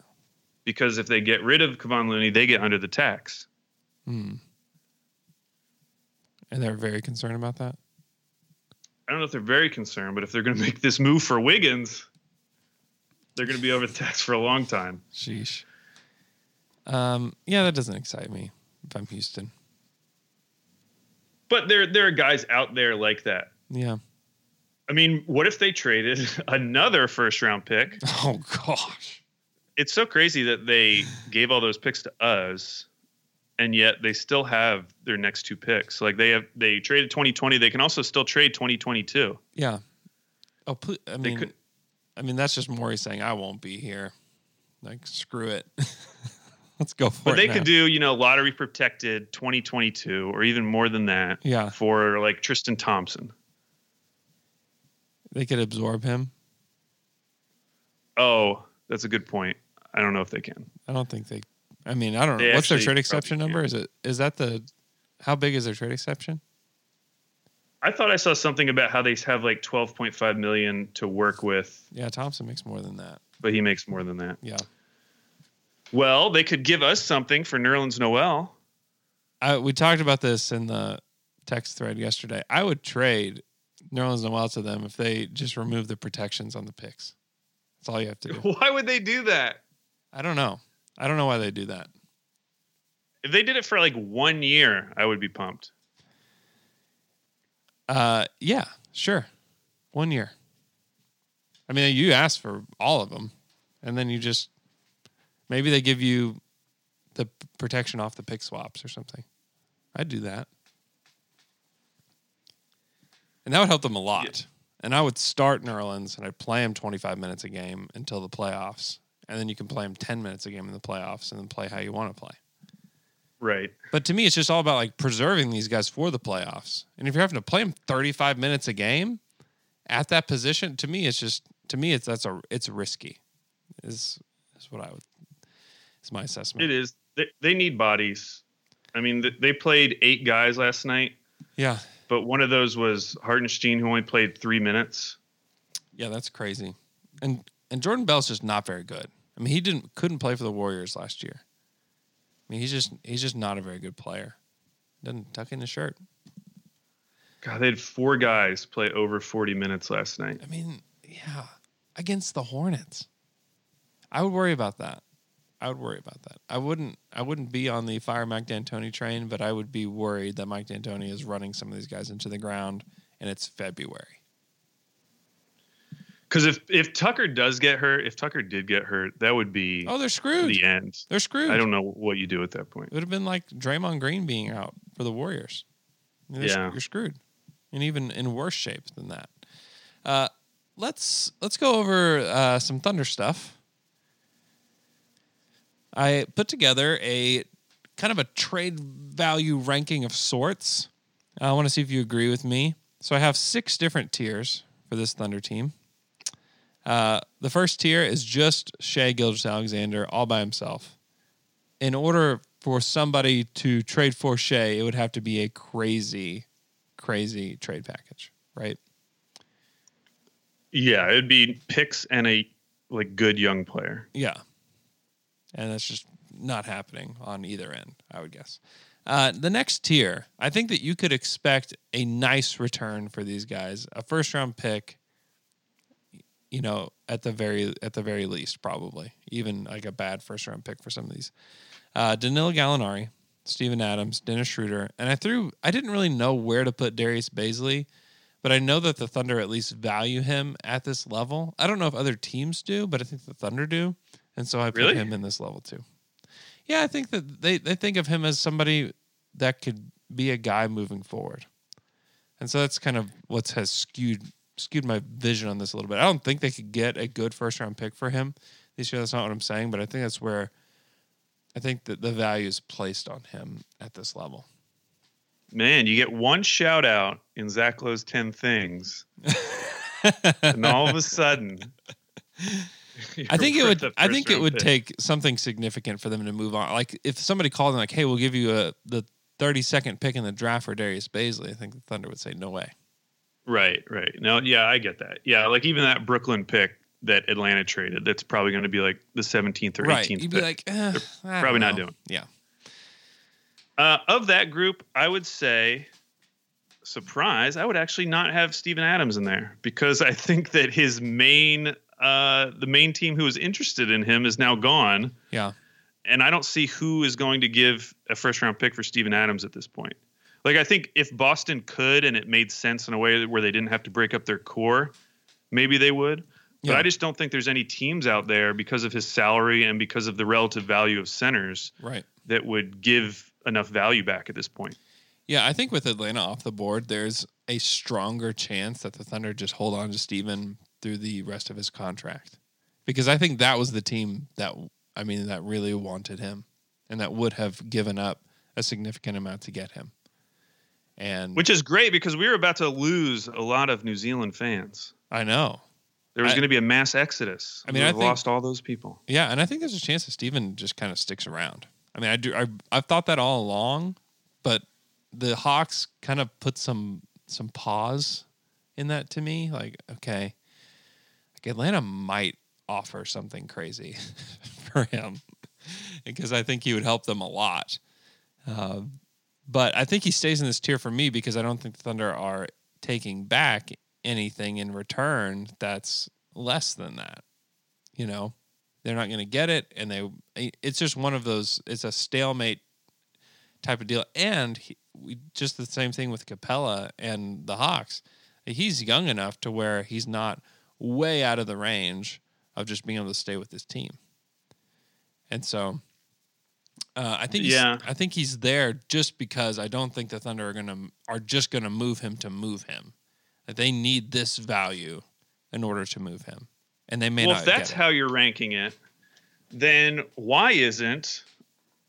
Because if they get rid of Kevon Looney, they get under the tax. Hmm. And they're very concerned about that. I don't know if they're very concerned, but if they're going *laughs* to make this move for Wiggins, they're going to be over the tax for a long time. Sheesh. Um, yeah, that doesn't excite me if I'm Houston. But there, there are guys out there like that. Yeah. I mean, what if they traded *laughs* another first round pick? *laughs* Oh gosh. It's so crazy that they gave all those picks to us, and yet they still have their next two picks. Like they have, they traded 2020. They can also still trade 2022. Yeah. Oh, I They mean, could- I mean that's just Morey saying I won't be here. Like screw it. *laughs* Let's go for But it. But they now. could do, you know, lottery protected 2022 or even more than that Yeah, for like Tristan Thompson. they could absorb him. Oh, that's a good point. I don't know if they can. I don't think they. I mean, I don't know. What's their trade exception number? Is it is that the? How big is their trade exception? I thought I saw something about how they have like 12.5 million to work with, Yeah, Thompson makes more than that. but he makes more than that. Yeah. Well, they could give us something for Nerlens Noel. I, we talked about this in the text thread yesterday. I would trade Nerlens Noel to them if they just remove the protections on the picks. That's all you have to do. *laughs* Why would they do that? I don't know. I don't know why they do that. If they did it for like one year, I would be pumped. Uh, yeah, sure. One year. I mean, you asked for all of them, and then you just maybe they give you the protection off the pick swaps or something. I'd do that, and that would help them a lot. And I would start Nerlens and I'd play him 25 minutes a game until the playoffs, and then you can play him 10 minutes a game in the playoffs, and then play how you want to play. Right. But to me, it's just all about like preserving these guys for the playoffs. And if you're having to play them 35 minutes a game at that position, to me, it's just to me, it's that's a it's risky. Is is what I would is my assessment. It is. They, they need bodies. I mean, th- they played eight guys last night, Yeah, but one of those was Hartenstein, who only played three minutes. yeah, that's crazy. And and Jordan Bell's just not very good. I mean, he didn't couldn't play for the Warriors last year. I mean, he's just he's just not a very good player. Doesn't tuck in his shirt. God, they had four guys play over 40 minutes last night. I mean, yeah, against the Hornets. I would worry about that. I would worry about that. I wouldn't I wouldn't be on the fire Mike D'Antoni train, but I would be worried that Mike D'Antoni is running some of these guys into the ground and it's February. Because if if Tucker does get hurt, if Tucker did get hurt, that would be Oh, they're screwed. the end. They're screwed. I don't know what you do at that point. It would have been like Draymond Green being out for the Warriors. They're Yeah. you're screwed, and even in worse shape than that. Uh, let's let's go over uh, some Thunder stuff. I put together a kind of a trade value ranking of sorts. I want to see if you agree with me. So I have six different tiers for this Thunder team. Uh, the first tier is just Shai Gilgeous-Alexander all by himself in order for somebody to trade for Shai, it would have to be a crazy, crazy trade package, right? Yeah, it'd be picks and a like good young player. Yeah. And that's just not happening on either end, I would guess. Uh, the next tier, I think that you could expect a nice return for these guys. A first round pick you know, at the very at the very least, probably even like a bad first round pick for some of these. Uh, Danilo Gallinari, Steven Adams, Dennis Schroeder, and I threw. I didn't really know where to put Darius Bazley, but I know that the Thunder at least value him at this level. I don't know if other teams do, but I think the Thunder do, and so I put Really? him in this level too. Yeah, I think that they they think of him as somebody that could be a guy moving forward, and so that's kind of what has skewed skewed my vision on this a little bit. I don't think they could get a good first round pick for him this year. That's not what I'm saying, but I think that's where I think that the value is placed on him at this level. Man, you get one shout out in Zach Lowe's 10 things. *laughs* and all of a sudden. I think it would. I think it would pick. take something significant for them to move on. Like if somebody called them, like, "Hey, we'll give you a the 32nd pick in the draft for Darius Bazley," I think the Thunder would say, "No way." Right, right. No, yeah, I get that. Yeah, like even that Brooklyn pick that Atlanta traded, that's probably going to be like the 17th or 18th. Right? You'd be pick. like, eh, probably not doing. Yeah. Uh, of that group, I would say, surprise, I would actually not have Steven Adams in there because I think that his main, uh, the main team who was interested in him is now gone, Yeah. and I don't see who is going to give a first round pick for Steven Adams at this point. Like I think if Boston could and it made sense in a way where they didn't have to break up their core, maybe they would. But Yeah. I just don't think there's any teams out there because of his salary and because of the relative value of centers Right. that would give enough value back at this point. Yeah, I think with Atlanta off the board, there's a stronger chance that the Thunder just hold on to Steven through the rest of his contract. Because I think that was the team that I mean that really wanted him and that would have given up a significant amount to get him. And Which is great because we were about to lose a lot of New Zealand fans. I know. There was going to be a mass exodus. I mean, I think- lost all those people. Yeah, and I think there's a chance that Steven just kind of sticks around. I mean, I do. I, I've thought that all along, but the Hawks kind of put some some pause in that to me. Like, okay, like Atlanta might offer something crazy *laughs* for him because I think he would help them a lot. Uh, but I think he stays in this tier for me because I don't think the Thunder are taking back anything in return that's less than that. You know, they're not going to get it, and they it's just one of those. It's a stalemate type of deal, and he, we just the same thing with Capela and the Hawks. He's young enough to where he's not way out of the range of just being able to stay with this team, and so. Uh, I think he's, Yeah. I think he's there just because I don't think the Thunder are gonna are just gonna move him to move him. That they need this value in order to move him, and they may well, not. if that's how you're ranking it, then why isn't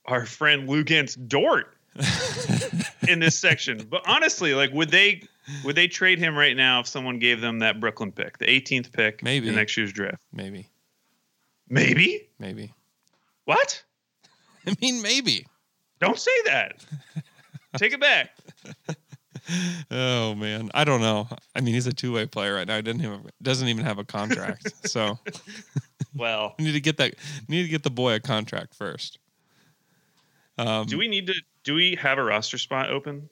our friend Luguentz Dort *laughs* in this section? But honestly, like, would they would they trade him right now if someone gave them that Brooklyn pick, the 18th pick, Maybe. in next year's draft? maybe, Maybe. maybe. What? I mean, maybe. Don't say that. Take it back. Oh man, I don't know. I mean, he's a two way player right now. He doesn't even doesn't even have a contract, *laughs* so Well, *laughs* we need to get that. Need to get the boy a contract first. Um, do we need to? Do we have a roster spot open?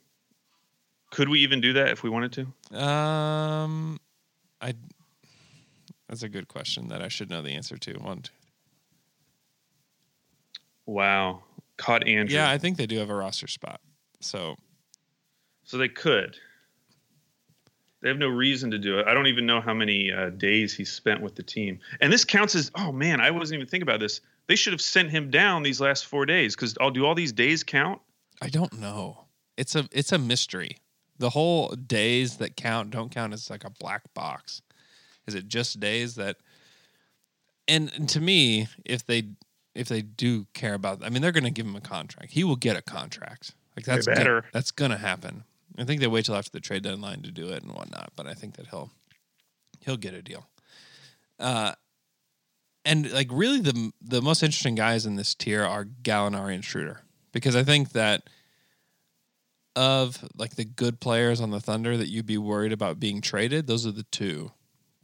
Could we even do that if we wanted to? Um, I. That's a good question that I should know the answer to. One, two. Wow, caught Andrew. Yeah, I think they do have a roster spot. So So they could. They have no reason to do it. I don't even know how many uh, days he spent with the team. And this counts as oh man, I wasn't even thinking about this. They should have sent him down these last four days because I'll do all these days count. I don't know. It's a it's a mystery. The whole days that count don't count is like a black box. Is it just days that? And, and to me, if they if they do care about, I mean, they're going to give him a contract. He will get a contract. Like that's gonna- better. that's going to happen. I think they wait till after the trade deadline to do it and whatnot. But I think that he'll he'll get a deal. Uh, and like really the the most interesting guys in this tier are Gallinari and Schroeder because I think that of like the good players on the Thunder that you'd be worried about being traded, those are the two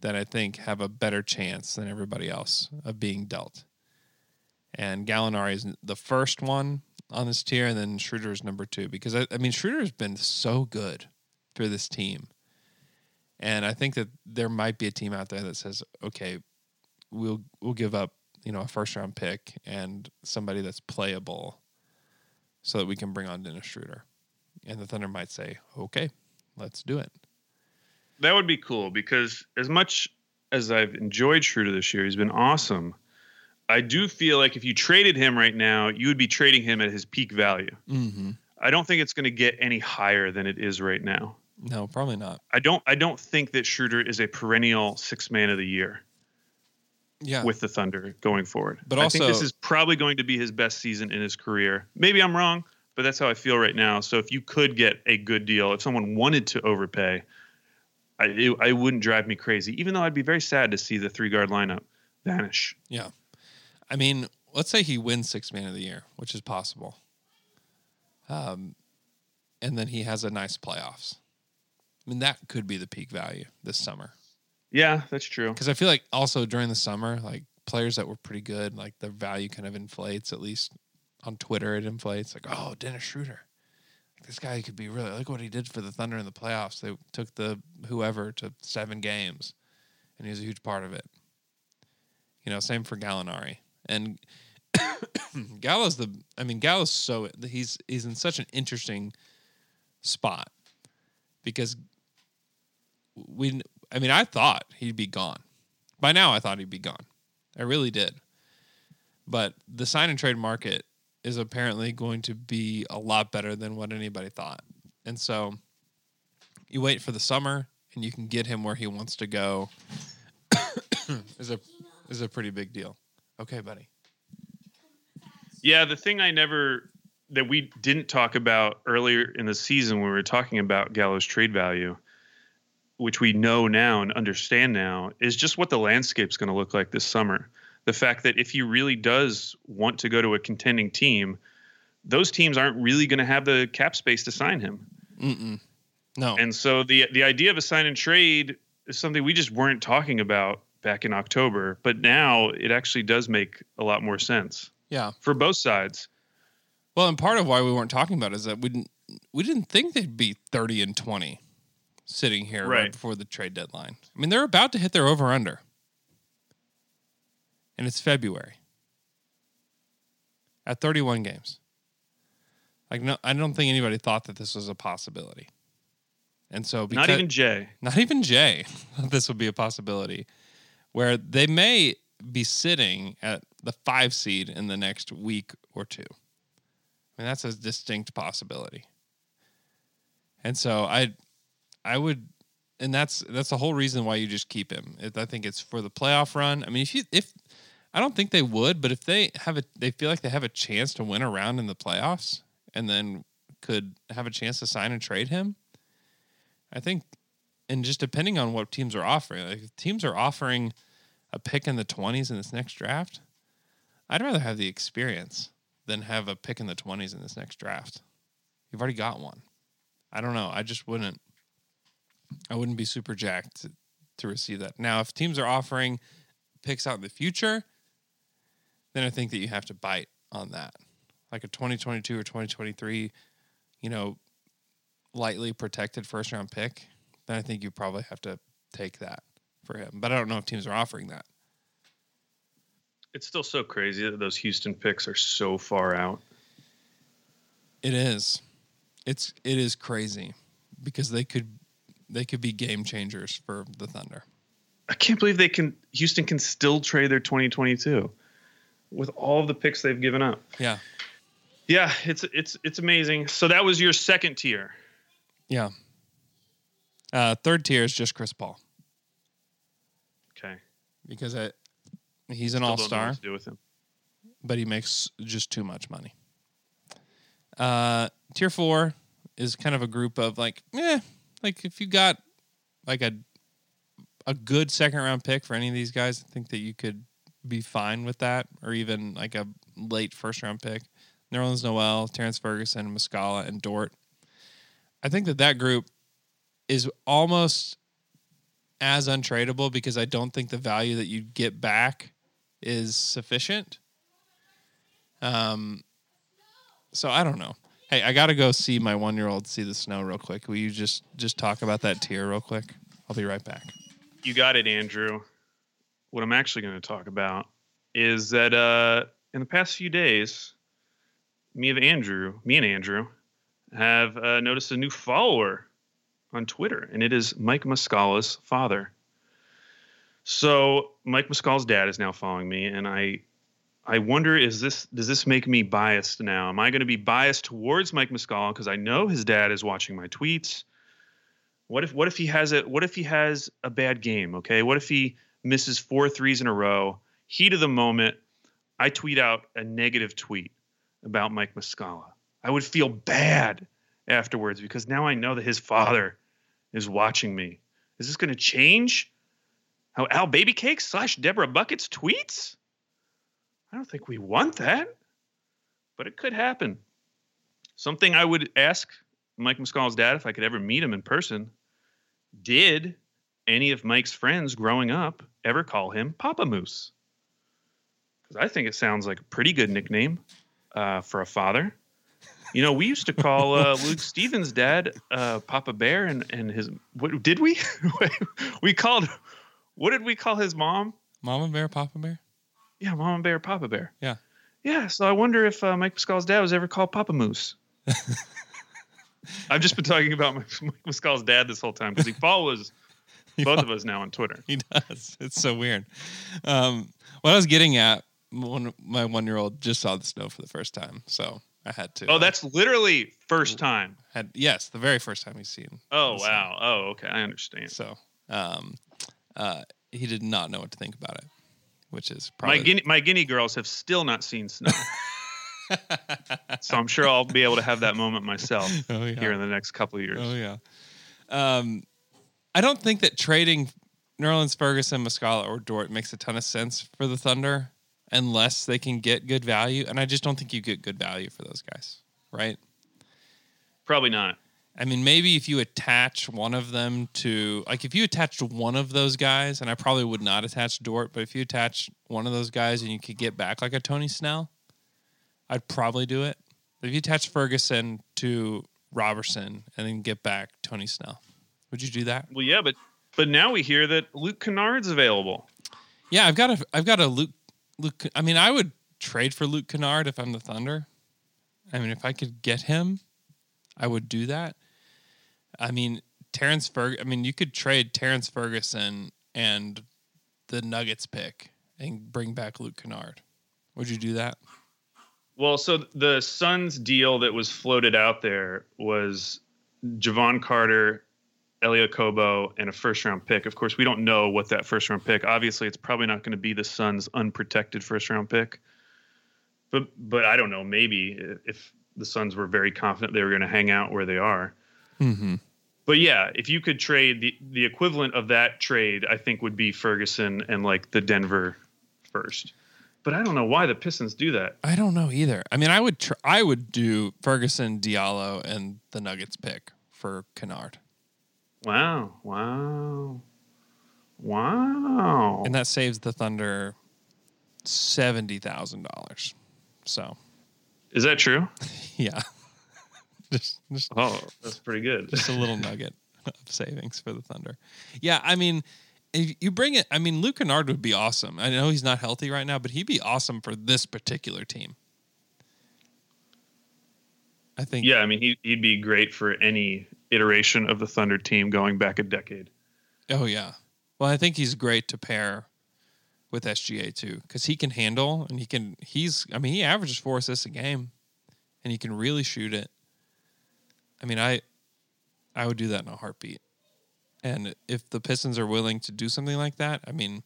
that I think have a better chance than everybody else of being dealt. And Gallinari is the first one on this tier, and then Schroeder is number two because I, I mean Schroeder has been so good for this team, And I think that there might be a team out there that says, okay, we'll we'll give up, you know, a first round pick and somebody that's playable so that we can bring on Dennis Schroeder. And the Thunder might say, okay, let's do it. That would be cool because as much as I've enjoyed Schroeder this year, he's been awesome. I do feel like if you traded him right now, you would be trading him at his peak value. Mm-hmm. I don't think it's going to get any higher than it is right now. No, probably not. I don't. I don't think that Schroeder is a perennial six man of the year Yeah. with the Thunder going forward. But I think this is probably going to be his best season in his career. Maybe I'm wrong, but that's how I feel right now. So if you could get a good deal, if someone wanted to overpay, I it, I wouldn't drive me crazy. Even though I'd be very sad to see the three guard lineup vanish. Yeah. I mean, let's say he wins six man of the year, which is possible. Um, and then he has a nice playoffs. I mean, that could be the peak value this summer. Yeah, that's true. Because I feel like also during the summer, like players that were pretty good, like their value kind of inflates. At least on Twitter, it inflates. Like, oh, Dennis Schroeder, this guy could be really. Look what he did for the Thunder in the playoffs. They took the whoever to seven games, and he was a huge part of it. You know, same for Gallinari and *coughs* Gallo's the. I mean, Gallo's so he's he's in such an interesting spot because we. I mean, I thought he'd be gone. By now, I thought he'd be gone. I really did. But the sign and trade market is apparently going to be a lot better than what anybody thought. And so you wait for the summer and you can get him where he wants to go *coughs* is a is a pretty big deal. Okay, buddy. Yeah, the thing I never that we didn't talk about earlier in the season when we were talking about Gallo's trade value, which we know now and understand now, is just what the landscape's going to look like this summer. The fact that if he really does want to go to a contending team, those teams aren't really going to have the cap space to sign him. Mm-mm. No. And so the the idea of a sign and trade is something we just weren't talking about back in October, but now it actually does make a lot more sense yeah. for both sides. Well, and part of why we weren't talking about it is that we didn't we didn't think they'd be thirty and twenty sitting here right, Right. before the trade deadline. I mean, they're about to hit their over under, and it's February at thirty one games. Like, no, I don't think anybody thought that this was a possibility, and so because, Not even Jay. not even Jay, *laughs* this would be a possibility where they may be sitting at the five seed in the next week or two. I mean, that's a distinct possibility. And so I, I would, and that's that's the whole reason why you just keep him. It, I think it's for the playoff run. I mean, if you if I don't think they would, but if they have a, they feel like they have a chance to win a round in the playoffs, and then could have a chance to sign and trade him. I think, and just depending on what teams are offering, like if teams are offering a pick in the twenties in this next draft, I'd rather have the experience than have a pick in the twenties in this next draft. You've already got one. I don't know. I just wouldn't. I wouldn't be super jacked to, to receive that. Now, if teams are offering picks out in the future, then I think that you have to bite on that, like a 2022 or 2023, you know, lightly protected first round pick. Then I think you probably have to take that for him. But I don't know if teams are offering that. It's still so crazy that those Houston picks are so far out. It is. It's it is crazy because they could they could be game changers for the Thunder. I can't believe they can Houston can still trade their 2022 with all of the picks they've given up. Yeah. Yeah, it's it's it's amazing. So that was your second tier. Yeah. Uh, third tier is just Chris Paul Okay. because I, he's an all star. to do with him. but he makes just too much money. Uh, tier four is kind of a group of like, eh, like if you got like a a good second round pick for any of these guys, I think that you could be fine with that, or even like a late first round pick. Nerlens Noel, Terrence Ferguson, Muscala, and Dort. I think that that group is almost as untradeable because I don't think the value that you get back is sufficient. Um, so I don't know. Hey, I got to go see my one year old see the snow real quick. Will you just just talk about that tier real quick? I'll be right back. You got it, Andrew. What I'm actually going to talk about is that uh, in the past few days, me and Andrew, me and Andrew, have uh, noticed a new follower on Twitter, and it is Mike Muscala's father. So Mike Muscala's dad is now following me, and I, I wonder is this does this make me biased now? Am I going to be biased towards Mike Muscala because I know his dad is watching my tweets? What if what if he has a what if he has a bad game? Okay, what if he misses four threes in a row? Heat of the moment, I tweet out a negative tweet about Mike Muscala. I would feel bad afterwards because now I know that his father is watching me. Is this going to change how Al Babycake slash Deborah Buckets tweets? I don't think we want that, but it could happen. Something I would ask Mike Muscala's dad if I could ever meet him in person. Did any of Mike's friends growing up ever call him Papa Moose? Because I think it sounds like a pretty good nickname uh, for a father. You know, we used to call uh, Luke Stevens' dad uh, Papa Bear, and and his what did we? *laughs* we called what did we call his mom? Mama bear, Papa bear. Yeah, Mama Bear, Papa Bear. Yeah. Yeah. So I wonder if uh, Mike Muscala's dad was ever called Papa Moose. I've just been talking about Mike Mike Muscala's dad this whole time because he follows *laughs* both of us now on Twitter. He does. It's so weird. Um, what I was getting at, one, my one year old just saw the snow for the first time, so I had to. Oh, that's literally first time. had yes, the very first time he's seen. Oh wow. Oh okay, I understand. So, um, uh, he did not know what to think about it, which is probably My guinea my guinea girls have still not seen snow, *laughs* so I'm sure I'll be able to have that moment myself *laughs* Oh, yeah. here in the next couple of years. Oh yeah. Um, I don't think that trading Nerlens Ferguson, Muscala, or Dort makes a ton of sense for the Thunder unless they can get good value, and I just don't think you get good value for those guys, right? Probably not. I mean, maybe if you attach one of them to, like, if you attached one of those guys, and I probably would not attach Dort, but if you attach one of those guys and you could get back like a Tony Snell, I'd probably do it. If you attach Ferguson to Roberson and then get back Tony Snell, would you do that? Well, yeah, but but now we hear that Luke Kennard's available. Yeah, I've got a, I've got a Luke, Luke. I mean, I would trade for Luke Kennard if I'm the Thunder. I mean, if I could get him, I would do that. I mean, Terrence Ferg. I mean, you could trade Terrence Ferguson and the Nuggets pick and bring back Luke Kennard. Would you do that? Well, so the Suns deal that was floated out there was Javon Carter, Elie Okobo, and a first round pick. Of course, we don't know what that first round pick. Obviously, it's probably not going to be the Suns' unprotected first round pick. But but I don't know. Maybe if the Suns were very confident they were going to hang out where they are. Mm-hmm. But yeah, if you could trade the the equivalent of that trade, I think would be Ferguson and like the Denver first. But I don't know why the Pistons do that. I don't know either. I mean, I would tr- I would do Ferguson, Diallo, and the Nuggets pick for Kennard, Wow! Wow! Wow! and that saves the Thunder seventy thousand dollars. So Is that true? *laughs* yeah, *laughs* just just Oh, that's pretty good. just a little nugget *laughs* of savings for the Thunder. Yeah, I mean, if you bring it, I mean, Luke Kennard would be awesome. I know he's not healthy right now, but he'd be awesome for this particular team. I think. Yeah, I mean, he, he'd be great for any iteration of the Thunder team going back a decade. Oh yeah. Well, I think he's great to pair with SGA too, because he can handle and he can. He's. I mean, he averages four assists a game, and he can really shoot it. I mean, I, I would do that in a heartbeat. And if the Pistons are willing to do something like that, I mean,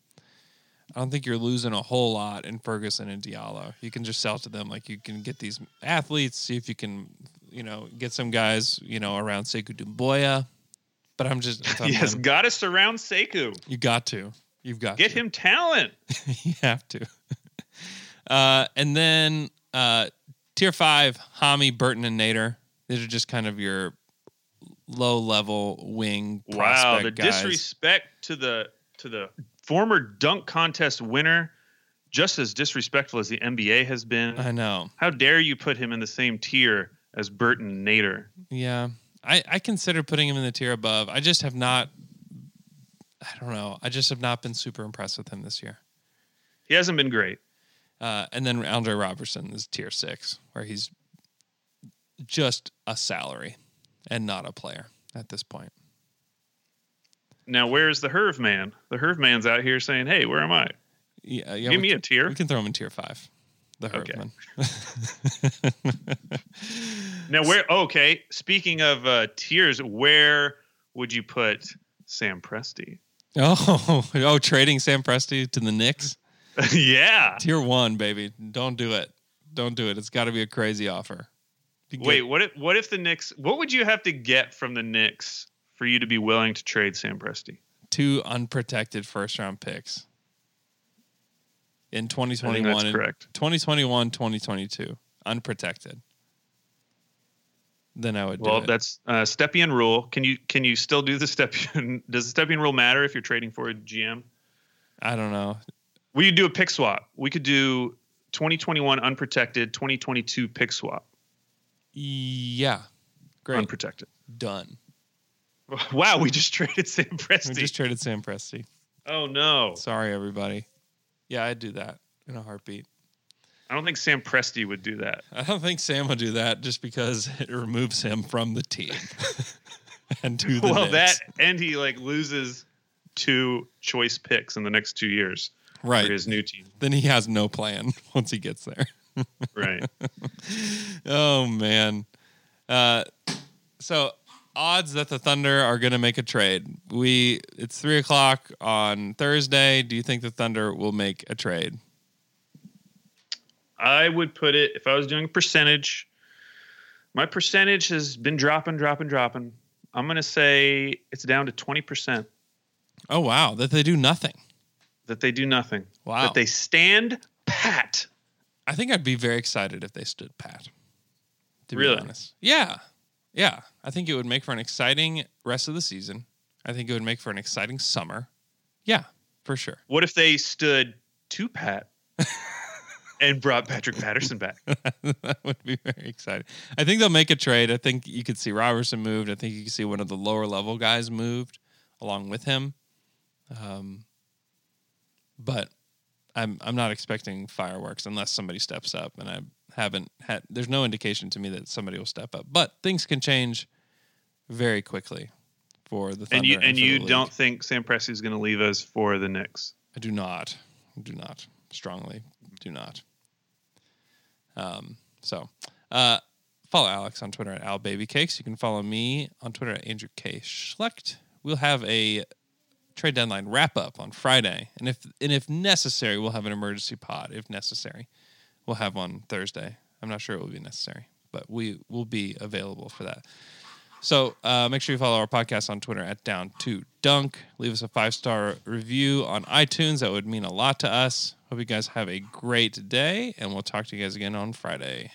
I don't think you're losing a whole lot in Ferguson and Diallo. You can just sell to them like you can get these athletes, see if you can, you know, get some guys, you know, around Sekou Doumbouya. But I'm just I'm Yes, them, got to surround Sekou. you got to. You've got Get to. him talent. *laughs* you have to. Uh, and then uh, tier five, Hami, Burton, and Nader. These are just kind of your low level wing. Wow, the guys. disrespect to the to the former dunk contest winner, just as disrespectful as the NBA has been. I know. How dare you put him in the same tier as Burton Nader? Yeah, I I consider putting him in the tier above. I just have not I don't know. I just have not been super impressed with him this year. He hasn't been great. Uh, and then Andre Roberson is tier six, where he's just a salary and not a player at this point. Now, where's the Herve man? The Herve man's out here saying, "Hey, where am I?" Yeah, yeah. Give me a tier. We can throw him in tier five. The Okay. man. *laughs* Now, where? Okay, speaking of uh, tiers, where would you put Sam Presti? oh, *laughs* oh, trading Sam Presti to the Knicks. *laughs* yeah. Tier one, baby. Don't do it. Don't do it. It's got to be a crazy offer. Wait, what if what if the Knicks? What would you have to get from the Knicks for you to be willing to trade Sam Presti? two unprotected first round picks in 2021 that's correct. 2021 2022 unprotected then i would do Well, that's uh, Stepien rule. Can you can you still do the Stepien? *laughs* Does the Stepien rule matter if you're trading for a GM? i don't know We could do a pick swap. We could do 2021 unprotected, 2022 pick swap yeah great unprotected. done *laughs* Wow, we just traded Sam Presti. we just traded sam presti oh no, sorry everybody yeah i'd do that in a heartbeat I don't think Sam Presti would do that. i don't think sam would do that just because *laughs* it removes him from the team *laughs* and to the well, that and he like loses two choice picks in the next two years for right his new team. then he has no plan once he gets there Right. Oh man. Uh, so odds that the Thunder are going to make a trade. We it's three o'clock on Thursday. Do you think the Thunder will make a trade? I would put it if I was doing a percentage. My percentage has been dropping, dropping, dropping. I'm gonna say it's down to twenty percent Oh wow, that they do nothing. that they do nothing. Wow. That they stand pat. I think I'd be very excited if they stood pat. To Really? be honest, yeah, yeah. I think it would make for an exciting rest of the season. I think it would make for an exciting summer. Yeah, for sure. What if they stood to pat *laughs* and brought Patrick Patterson back? *laughs* that would be very exciting. I think they'll make a trade. I think you could see Roberson moved. I think you could see one of the lower level guys moved along with him. Um, but I'm I'm not expecting fireworks unless somebody steps up, and I haven't had. There's no indication to me that somebody will step up. But things can change very quickly for the Thunder and you and the you don't think Sam Presti is going to leave us for the Knicks? I do not. I do not. Strongly do not. Um, so uh, follow Alex on Twitter at AlBabyCakes. You can follow me on Twitter at Andrew K. Schlecht. We'll have a trade deadline wrap up on Friday. And if and if necessary, we'll have an emergency pod if necessary. We'll have one Thursday. I'm not sure it will be necessary, but we will be available for that. So uh, make sure you follow our podcast on Twitter at Down to Dunk. Leave us a five star review on iTunes. That would mean a lot to us. Hope you guys have a great day, and we'll talk to you guys again on Friday.